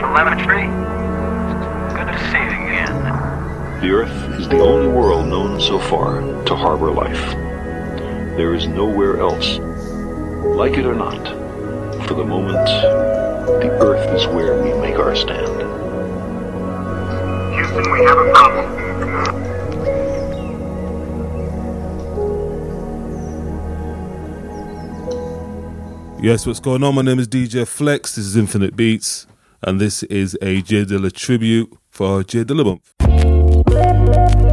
telemetry. Good to see you again. The Earth is the only world known so far to harbor life. There is nowhere else. Like it or not, for the moment, the Earth is where we make our stand. Houston, we have a problem. Yes, what's going on? My name is DJ Flex. This is Infinite Beats, and this is a J Dilla tribute for J Dilla Month.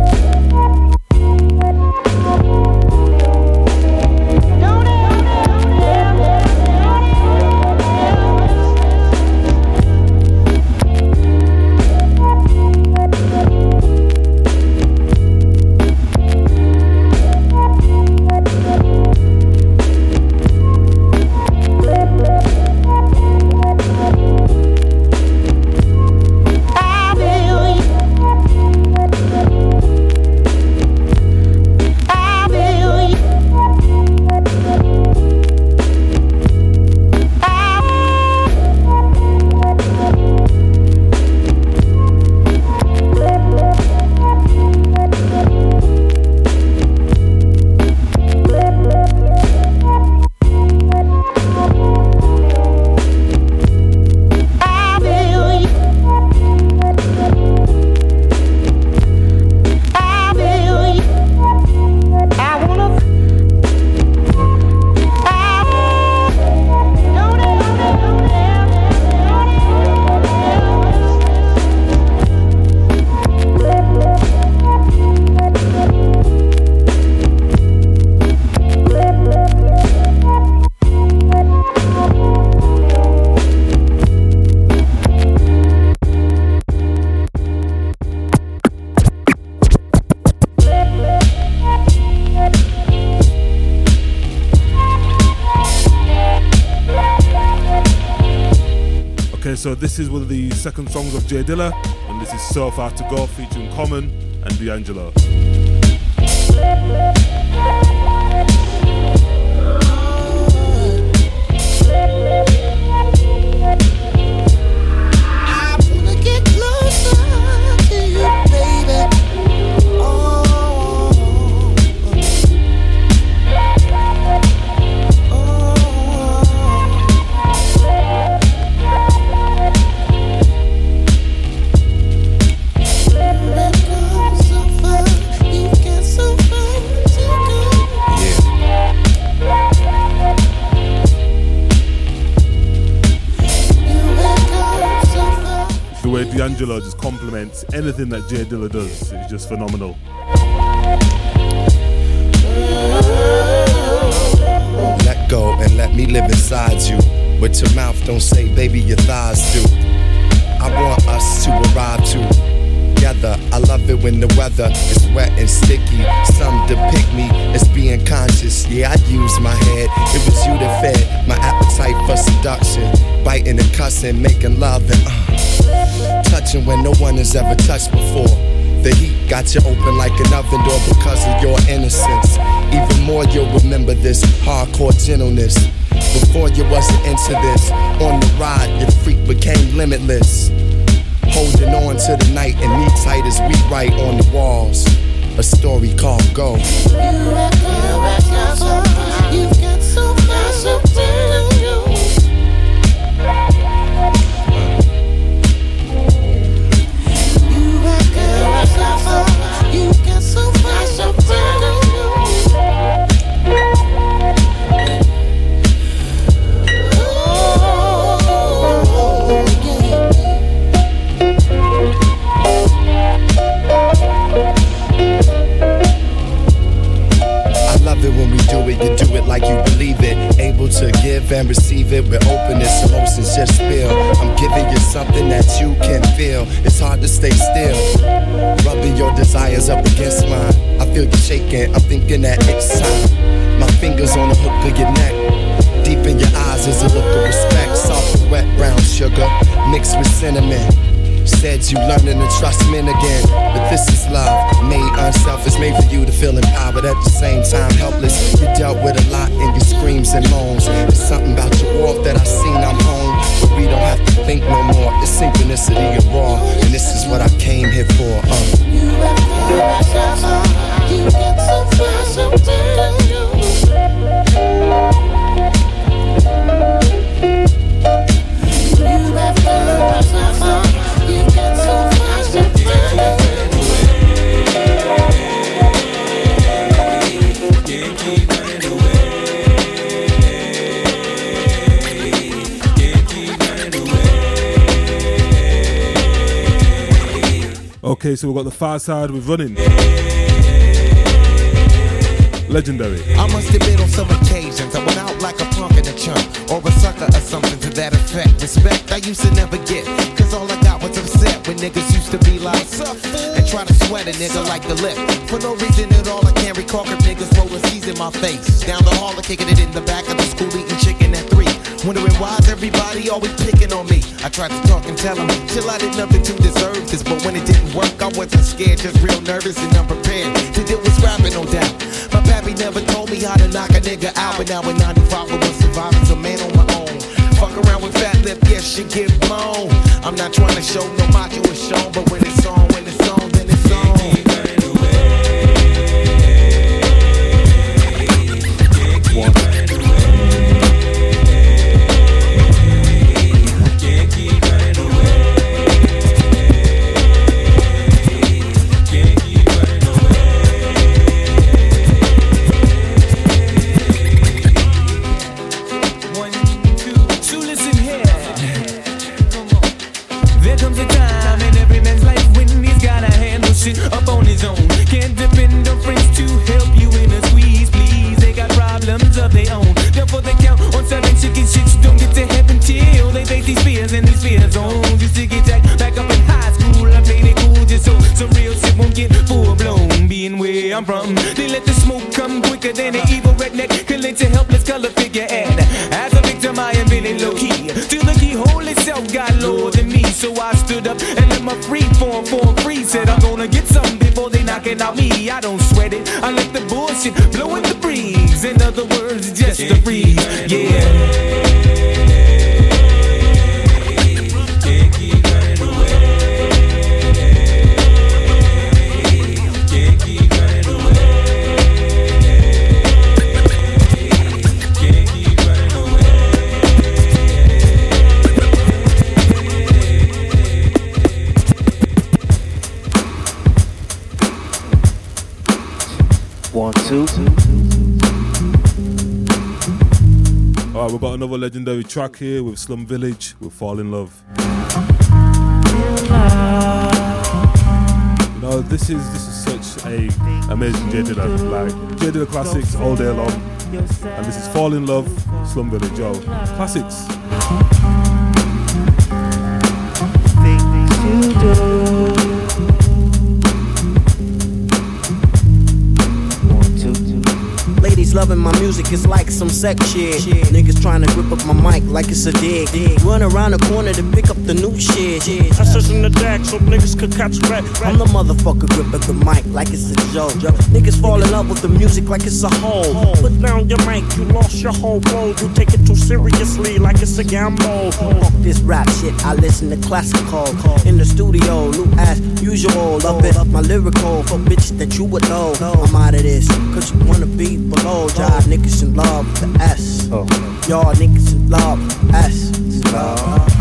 So this is one of the second songs of Jay Dilla, and this is So Far to Go featuring Common and D'Angelo. D'Angelo just compliments anything that J Dilla does It's just phenomenal. Let go and let me live inside you. But your mouth don't say, baby, your thighs do. I want us to arrive together. I love it when the weather is wet and sticky. Some depict me as being conscious. Yeah, I use my head. It was you that fed my appetite for seduction. Biting and cussing, making love and uh, touching when no one has ever touched before. The heat got you open like an oven door because of your innocence. Even more, you'll remember this hardcore gentleness. Before you wasn't into this, on the ride, your freak became limitless. Holding on to the night and me tight as we write on the walls. A story called Go. I simplicity and raw. And this is what I Okay, so we've got the Pharcyde with running. Legendary. I must admit on some occasions I went out like a punk in a chunk Or a sucker or something to that effect. Respect I used to never get Cause all I got was upset when niggas used to be like And try to sweat a nigga like the lip. For no reason at all I can't recall Cause niggas rolling C's in my face. Down the hall or kicking it in the back of the school eating chicken at three. Wondering why's everybody always picking on me? I tried to talk and tell them Chill I did nothing to deserve scared Just real nervous and unprepared To deal with scrapping no doubt my pappy never told me how to knock a nigga out, but now in 95 I was surviving a man on my own. Fuck around with fat lip, yes, shit get blown. I'm not trying to show no macho is shown, but when it's on, so I stood up and let my free form form free. Said I'm gonna get something before they knocking out me. I don't sweat it. I let the bullshit blow in the breeze. In other words, just a breeze. Yeah. Track here with Slum Village with Fall in Love. You know, this is this is such a amazing J Dilla, like J Dilla classics all day long. And this is Fall in Love, Slum Village, yo, classics. Loving my music, it's like some sex shit. Niggas trying to grip up my mic like it's a dig. Run around the corner to pick up the new shit. I search in the deck so niggas could catch rat. I'm the motherfucker gripping the mic like it's a joke. Niggas fall in love with the music like it's a hole. Put down your mic, you lost your whole role. You take it too seriously like it's a gamble. This rap shit, I listen to classical. In the studio, new as usual. Love it, up my lyrical for bitches that you would know. I'm out of this, cause you wanna be below. Oh. Y'all niggas in love with the S. Y'all niggas in love with S. Love.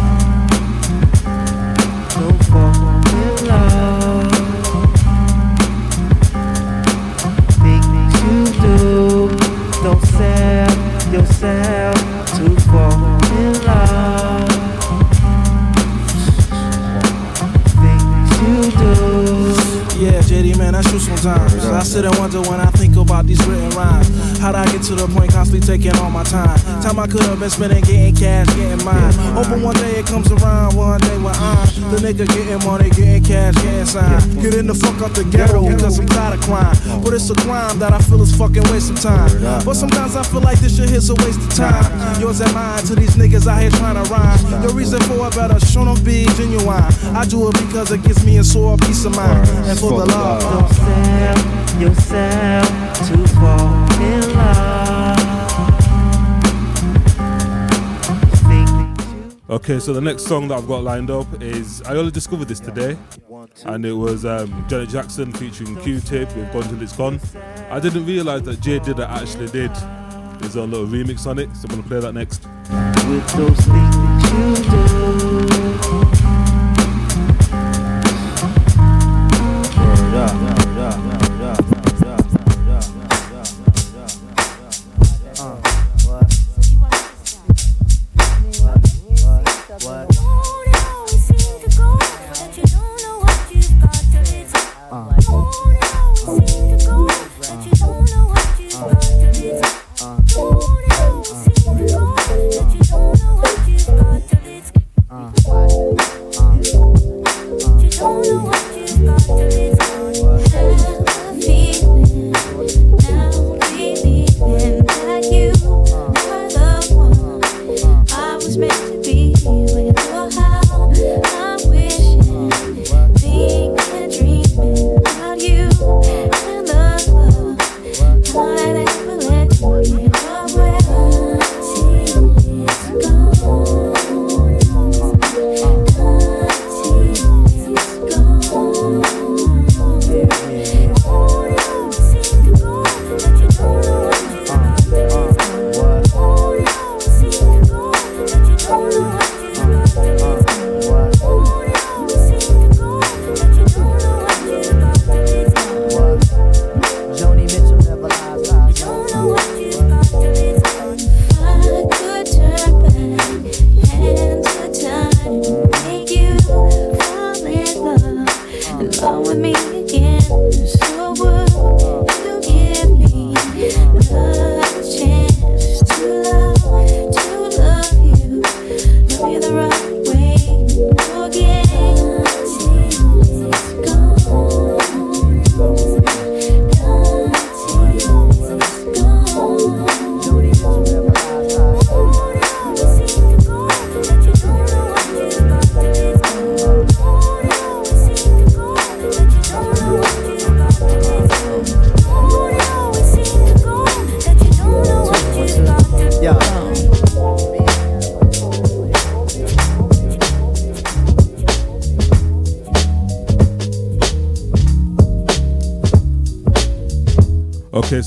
Wonder when I think about these written rhymes. How'd I get to the point constantly taking all my time? Time I could have been spending getting cash, getting mine. Hoping one day it comes around, one day when I'm the nigga getting money, getting cash, getting signed. Getting the fuck out the ghetto because I'm tired of crime. But it's a crime that I feel is fucking waste of time. But sometimes I feel like this shit here's a waste of time. Yours and mine to these niggas out here trying to rhyme. The reason for it better, show them be genuine. I do it because it gives me a sore peace of mind. And for the love. Don't sell yourself to fall in love. Okay, so the next song that I've got lined up is I only discovered this today, and it was um, Janet Jackson featuring Q-Tip with "Gone Till It's Gone." I didn't realize that Jay Dilla actually did There's a little remix on it, so I'm gonna play that next.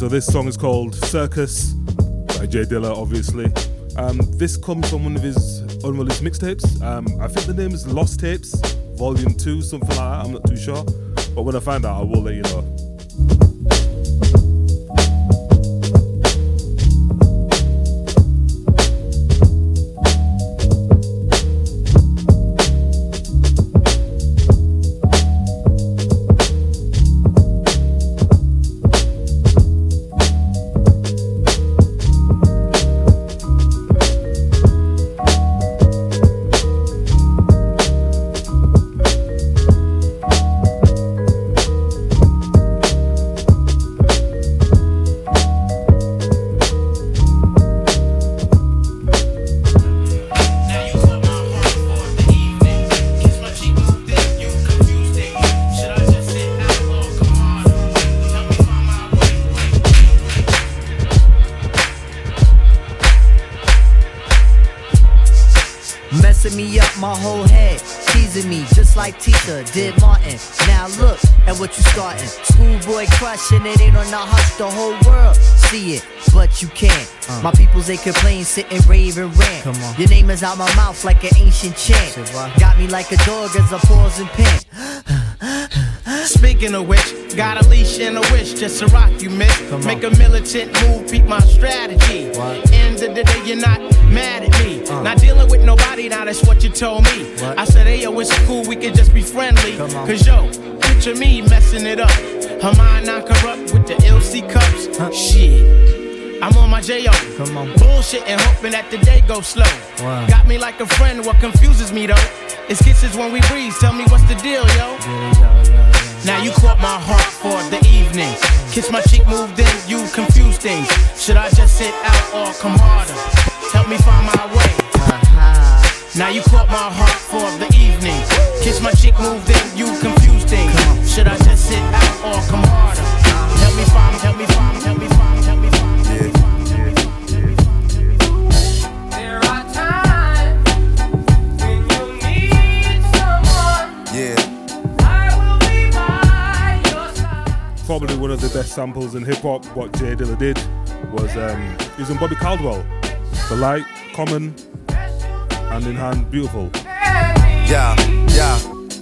This song is called Circus by Jay Dilla, obviously. Um, this comes from one of his unreleased mixtapes. Um, I think the name is Lost Tapes, Volume 2, something like that. I'm not too sure. But when I find out, I will let you know. Can't. My peoples they complain, sit and rave and rant. Come on. Your name is out my mouth like an ancient chant. Got me like a dog as I pause and pant. Speaking of which, got a leash and a wish just to rock you, miss. Make a militant move, peep my strategy. End of the day, you're not mad at me. Uh. Not dealing with nobody, now that's what you told me. What? I said, hey, yo, it's cool, we could just be friendly. Cause yo, picture me messing it up. Her mind not corrupt with the LC cups. Huh? Shit. I'm on my J.O. Come on. Bullshit and hoping that the day goes slow. Wow. Got me like a friend, what confuses me though? It's kisses when we breathe, tell me what's the deal, yo? Now you caught my heart for the evening. Kiss my cheek, moved in, you confuse things. Should I just sit out or come harder? Help me find my way. Uh-huh. Now you caught my heart for the evening. Kiss my cheek, moved in, you confuse things. Should I just sit out or come harder? Help me find, help me find, help me find, one of the best samples in hip hop. What Jay Dilla did was um, using Bobby Caldwell. The light, common, hand in hand, beautiful. Yeah, yeah.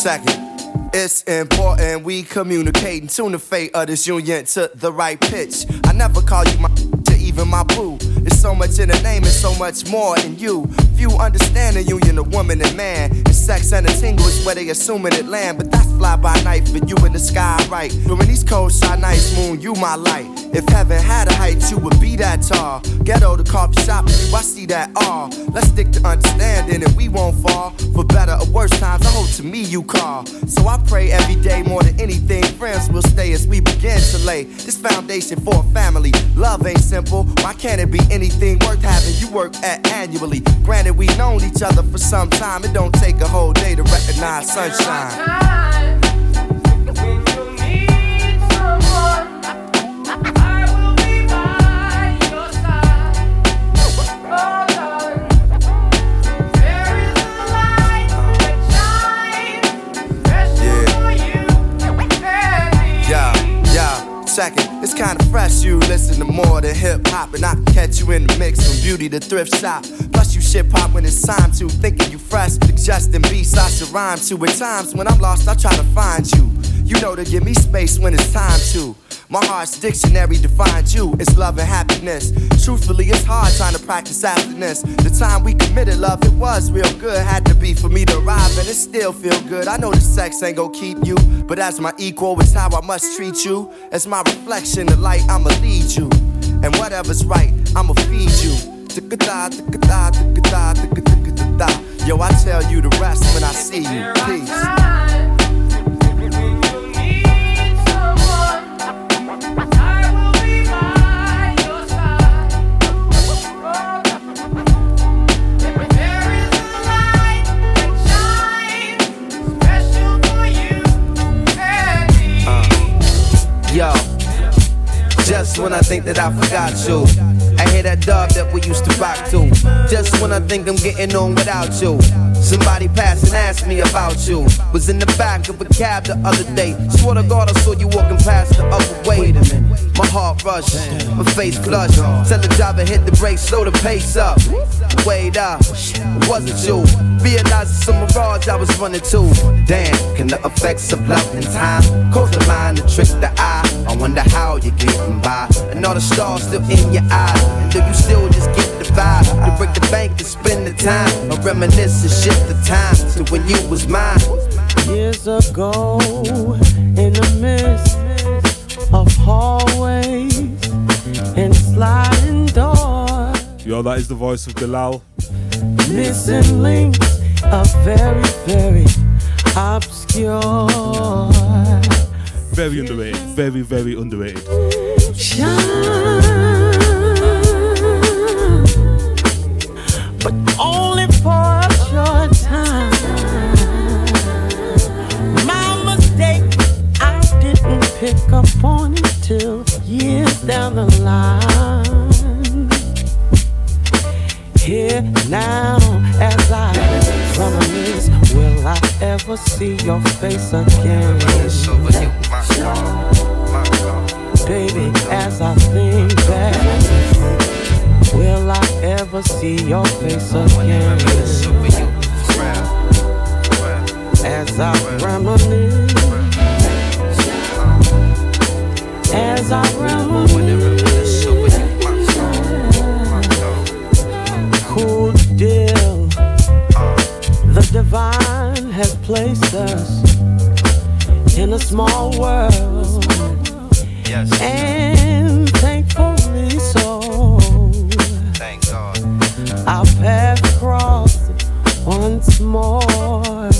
Second. It's important we communicate and tune the fate of this union to the right pitch. I never call you my to even my boo. There's so much in the name and so much more in you. Few understand the union of woman and man. And sex and a tingle is where they assuming it land. But that's fly by night for you in the sky, right? During these cold shy nights, moon, you my light. If heaven had a height, you would be that tall. Ghetto to coffee shop, you, I see that all. Let's stick to understanding and we won't fall. For better or worse times, I hope to me you call. So I pray every day more than anything. Friends will stay as we begin to lay this foundation for a family. Love ain't simple. Why can't it be anything worth having you work at annually? Granted, we've known each other for some time. It don't take a whole day to recognize sunshine. It's kinda fresh. You listen to more than hip hop, and I can catch you in the mix from beauty to thrift shop. Plus, you ship hop when it's time to. Thinking you fresh, suggesting beats I should rhyme to. At times when I'm lost, I try to find you. You know to give me space when it's time to. My heart's dictionary defines you. It's love and happiness. Truthfully, it's hard trying to practice happiness. The time we committed love, it was real good. Had to be for me to arrive, and it still feel good. I know the sex ain't gon' keep you, but as my equal, it's how I must treat you. As my reflection, the light, I'ma lead you. And whatever's right, I'ma feed you. Yo, I tell you the rest when I see you. Peace. Uh. Yo, just when I think that I forgot you. Hear that dub that we used to rock to. Just when I think I'm getting on without you. Somebody passed and asked me about you. Was in the back of a cab the other day. Swear to God, I saw you walking past the other way. Wait a minute. My heart rushed, my face flushed. Tell the driver hit the brakes, slow the pace up. Wait up, it wasn't you. It's a mirage I was running to. Damn, can the effects of love and time cause the mind to trick the eye? I wonder how you're getting by. And all the stars still in your eyes. And do you still just get the vibe? To break the bank to spend the time. Or reminisce and shift the time to when you was mine. Years ago, in the midst of hallways and sliding doors, Yo, that is the voice of Bilal. missing links are very, very obscure. Very underrated. Very, very underrated. but only pick up on it till years down the line. Here now, as I reminisce, will I ever see your face again? Baby, as I think back, will I ever see your face again? As I reminisce, as As I reminisce, cool deal. The divine has placed us in a small world. And thankfully so. Thank God. Our paths crossed once more.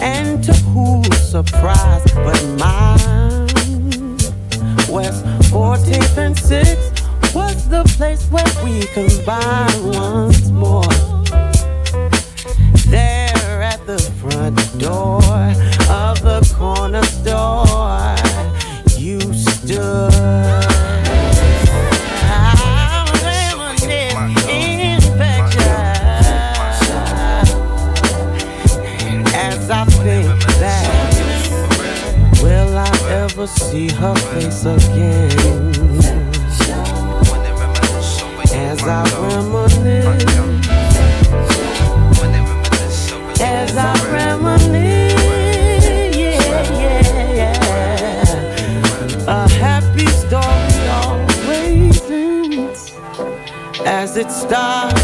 And to whose surprise but mine? And 6th was the place where we combined once more. There at the front door of the corner store, you stood. I was infection As I think back, will I ever see her face again? As it starts,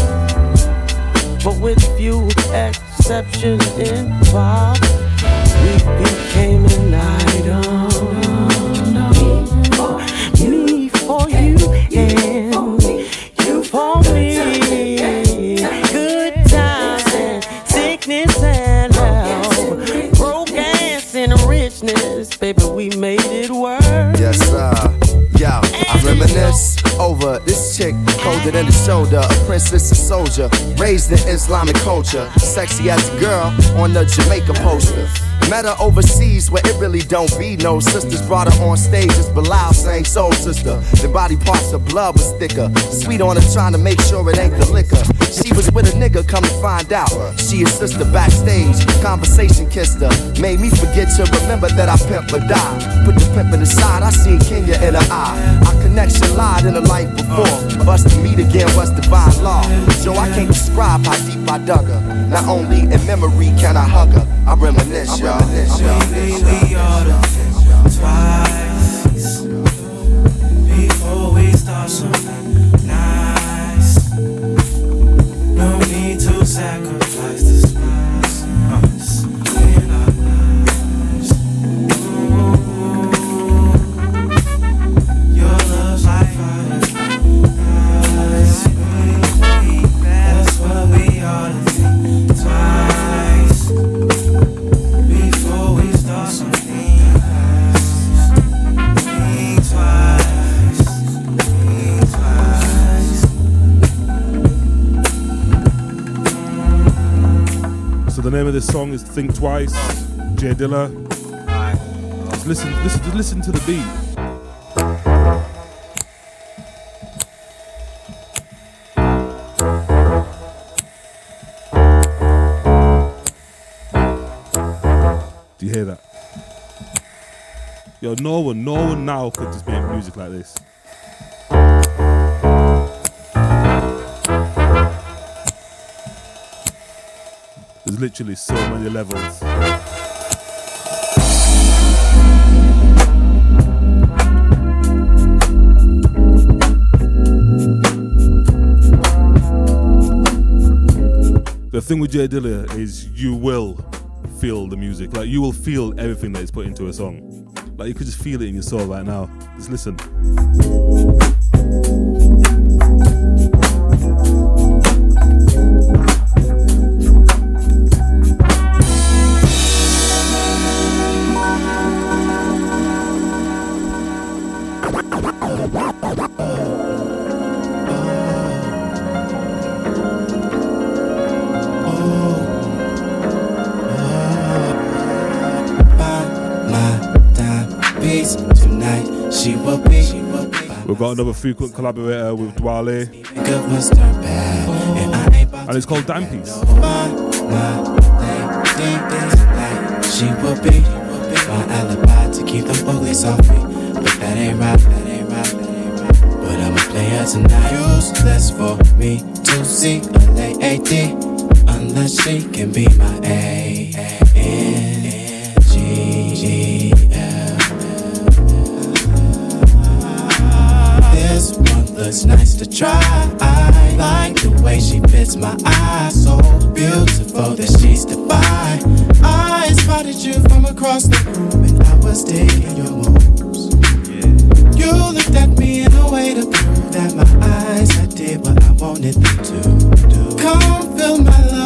but with few exceptions involved. We became an item. Me for you and you for me. Good times and sickness and health. Brokenness and richness, baby, we made it work. Yes, sir. Yo, I reminisce over this chick, colder than the shoulder, a princess, a soldier, raised in Islamic culture, sexy as a girl on the Jamaica poster. Met her overseas where it really don't be no sisters. Brought her on stage as Bilal sang Soul Sister. The body parts of blood was thicker. Sweet on her trying to make sure it ain't the liquor. She was with a nigga, come to find out. She his sister backstage. Conversation kissed her. Made me forget to remember that I pimp or die. Put the pimpin' aside, I seen Kenya in her eye. Our connection lied in the life before. Us to meet again was divine law. So I can't describe how deep I dug her. Not only in memory can I hug her, I reminisce, y'all. Maybe we ought to think twice before we start something name of this song is Think Twice, Jay Dilla. Just listen, listen, just listen to the beat. Do you hear that? Yo, no one, no one now could just make music like this. There's literally so many levels. The thing with Jay Dilla is you will feel the music. Like you will feel everything that is put into a song. Like you could just feel it in your soul right now. Just listen. We've got another frequent collaborator with Dwele, and it's called Dime Piece. She will be my alibi to keep them uglies off me. But that ain't right, that ain't right, that ain't right. But I'ma play her tonight. Useless for me to see a lady unless she can be my A. looks nice to try. I like the way she fits my eyes. So beautiful that she's divine. I spotted you from across the room and I was digging your moves. Yeah. You looked at me in a way to prove that my eyes I did what I wanted them to do. Come feel my love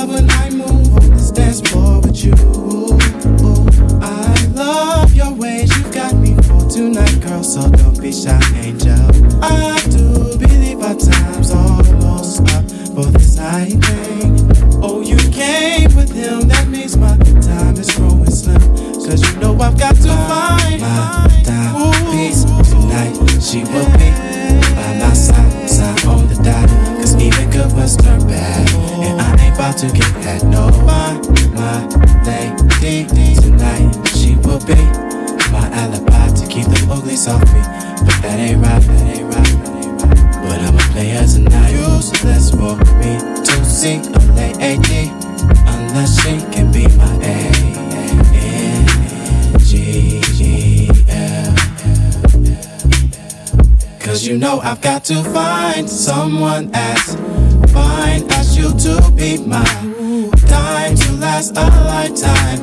last a lifetime.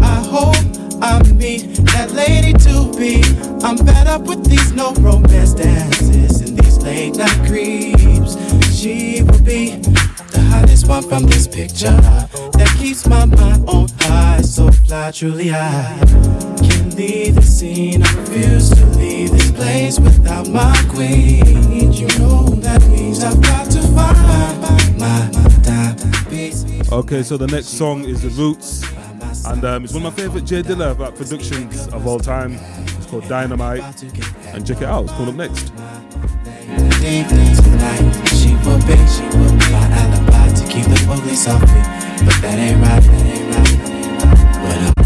I hope I meet that lady to be. I'm fed up with these no romance dances and these late night creeps. She will be the hottest one from this picture that keeps my mind on high. So fly, truly I leave the scene. I refuse to leave this place without my queen. You know that means I've got to find my timepiece. Okay, so the next song is The Roots, and um, it's one of my favorite Jay Dilla rap productions of all time. It's called Dynamite, and check it out. It's coming up next. She will be, she will be my alibi to keep the police off me. But that ain't right, that ain't right,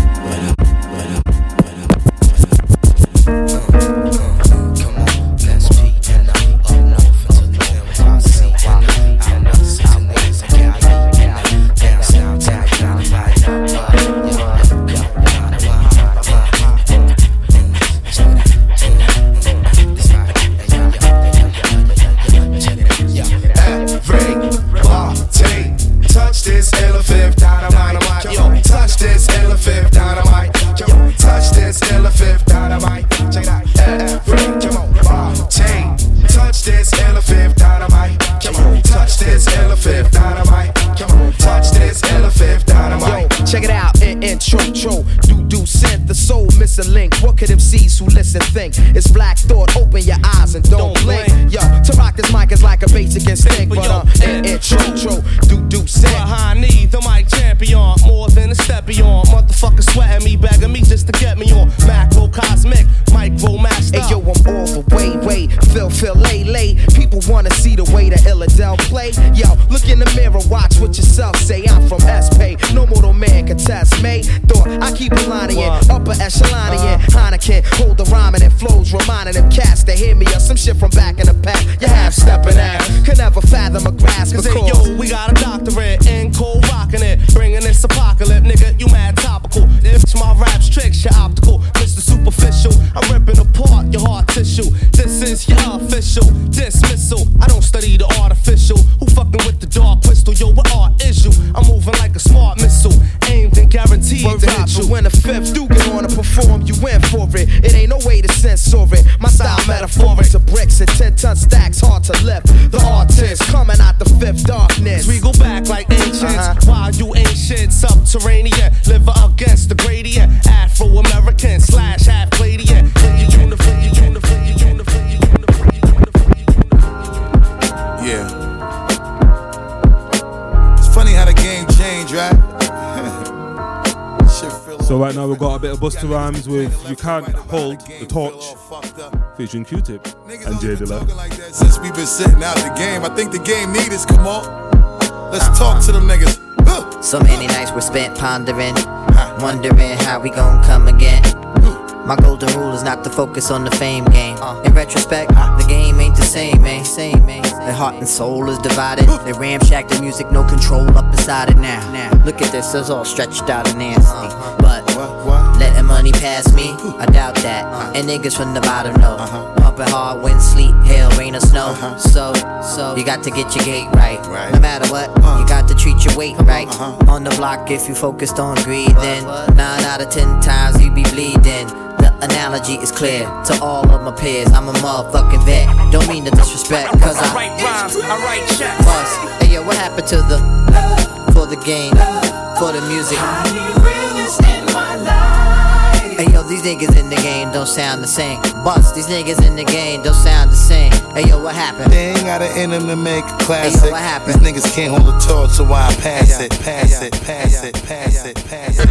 echelon in. Heineken, hold the rhyming and it flows, reminding them cats to hear me or some shit from back in the pack. You half stepping out, could never fathom a grasp Cause hey, yo, we got a doctorate in cold rocking it. Bringing this apocalypse, nigga, you mad topical. If my rap's tricks, you're optical. Mr. Superficial, I'm ripping apart your heart tissue. This is your official dismissal. I don't study the artificial. Who fucking with the dark crystal? Yo, what art is you? I'm moving like a smart missile, aimed and guaranteed Word to hit you. when the fifth do get on to perform, you in for it. It ain't no way to censor it. My style metaphoric to bricks and 10 ton stacks, hard to lift. The artist coming out the fifth darkness. We go back like ancients Uh-huh. while you ancient subterranean. Live against the gradient. Afro American slash So right now we've got a bit of Busta Rhymes with "You Can't Hold the Torch," featuring Q-Tip and Jay Dilla. since we've been sitting out the game. I think the game need us. Come on, let's talk to them niggas. So many nights were spent pondering, wondering how we gon' come again. My golden rule is not to focus on the fame game. Uh. In retrospect, the game ain't the same, man. Same, man. Their heart and soul is divided. They ramshack the music, no control up inside it now. Look at this, it's all stretched out and nasty. Uh-huh. But let them money past me? I doubt that. Uh-huh. And niggas from the bottom know. Uh-huh. Pumping hard, wind, sleet, hail, rain, or snow. Uh-huh. So, so you got to get your gate right. No matter what, you got to treat your weight right. On the block, if you focused on greed, then nine out of ten times you be bleeding. The analogy is clear to all of my peers. I'm a motherfucking vet. Don't mean to disrespect, cause I write rhymes, I write checks. Bust. Hey yo, what happened to the for the game, for the music? Hey these niggas in the game don't sound the same. Bust, these niggas in the game don't sound the same. Hey yo, what happened? They ain't got an enemy to make a Hey classic. yo, what happened? These niggas can't hold a torch, so I pass it, pass it, pass it, pass it, pass it.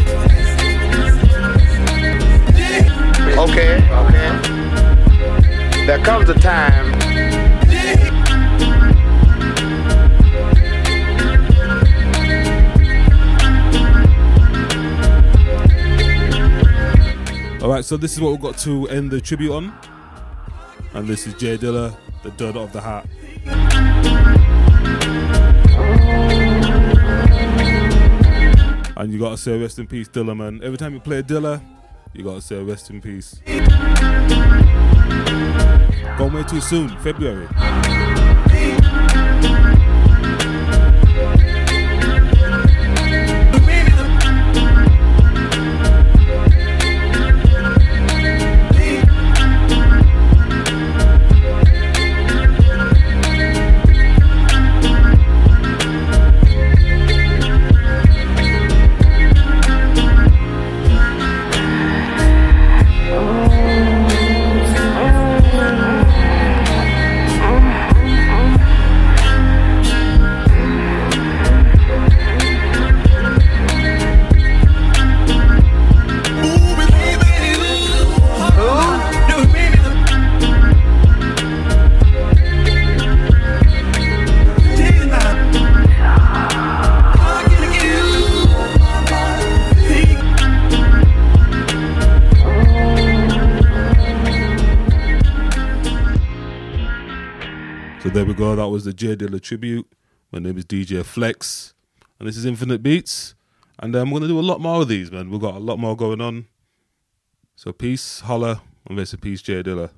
Okay, okay. There comes a time. All right, so this is what we've got to end the tribute on, and this is J Dilla, the Dirt of the Hat. And you gotta say rest in peace, Dilla, man. Every time you play Dilla, you gotta say rest in peace. Gone way too soon, February. The J Dilla tribute. My name is DJ Flex, and this is Infinite Beats. And um, I'm gonna do a lot more of these, man. We've got a lot more going on. So peace, holla, and rest in peace, J Dilla.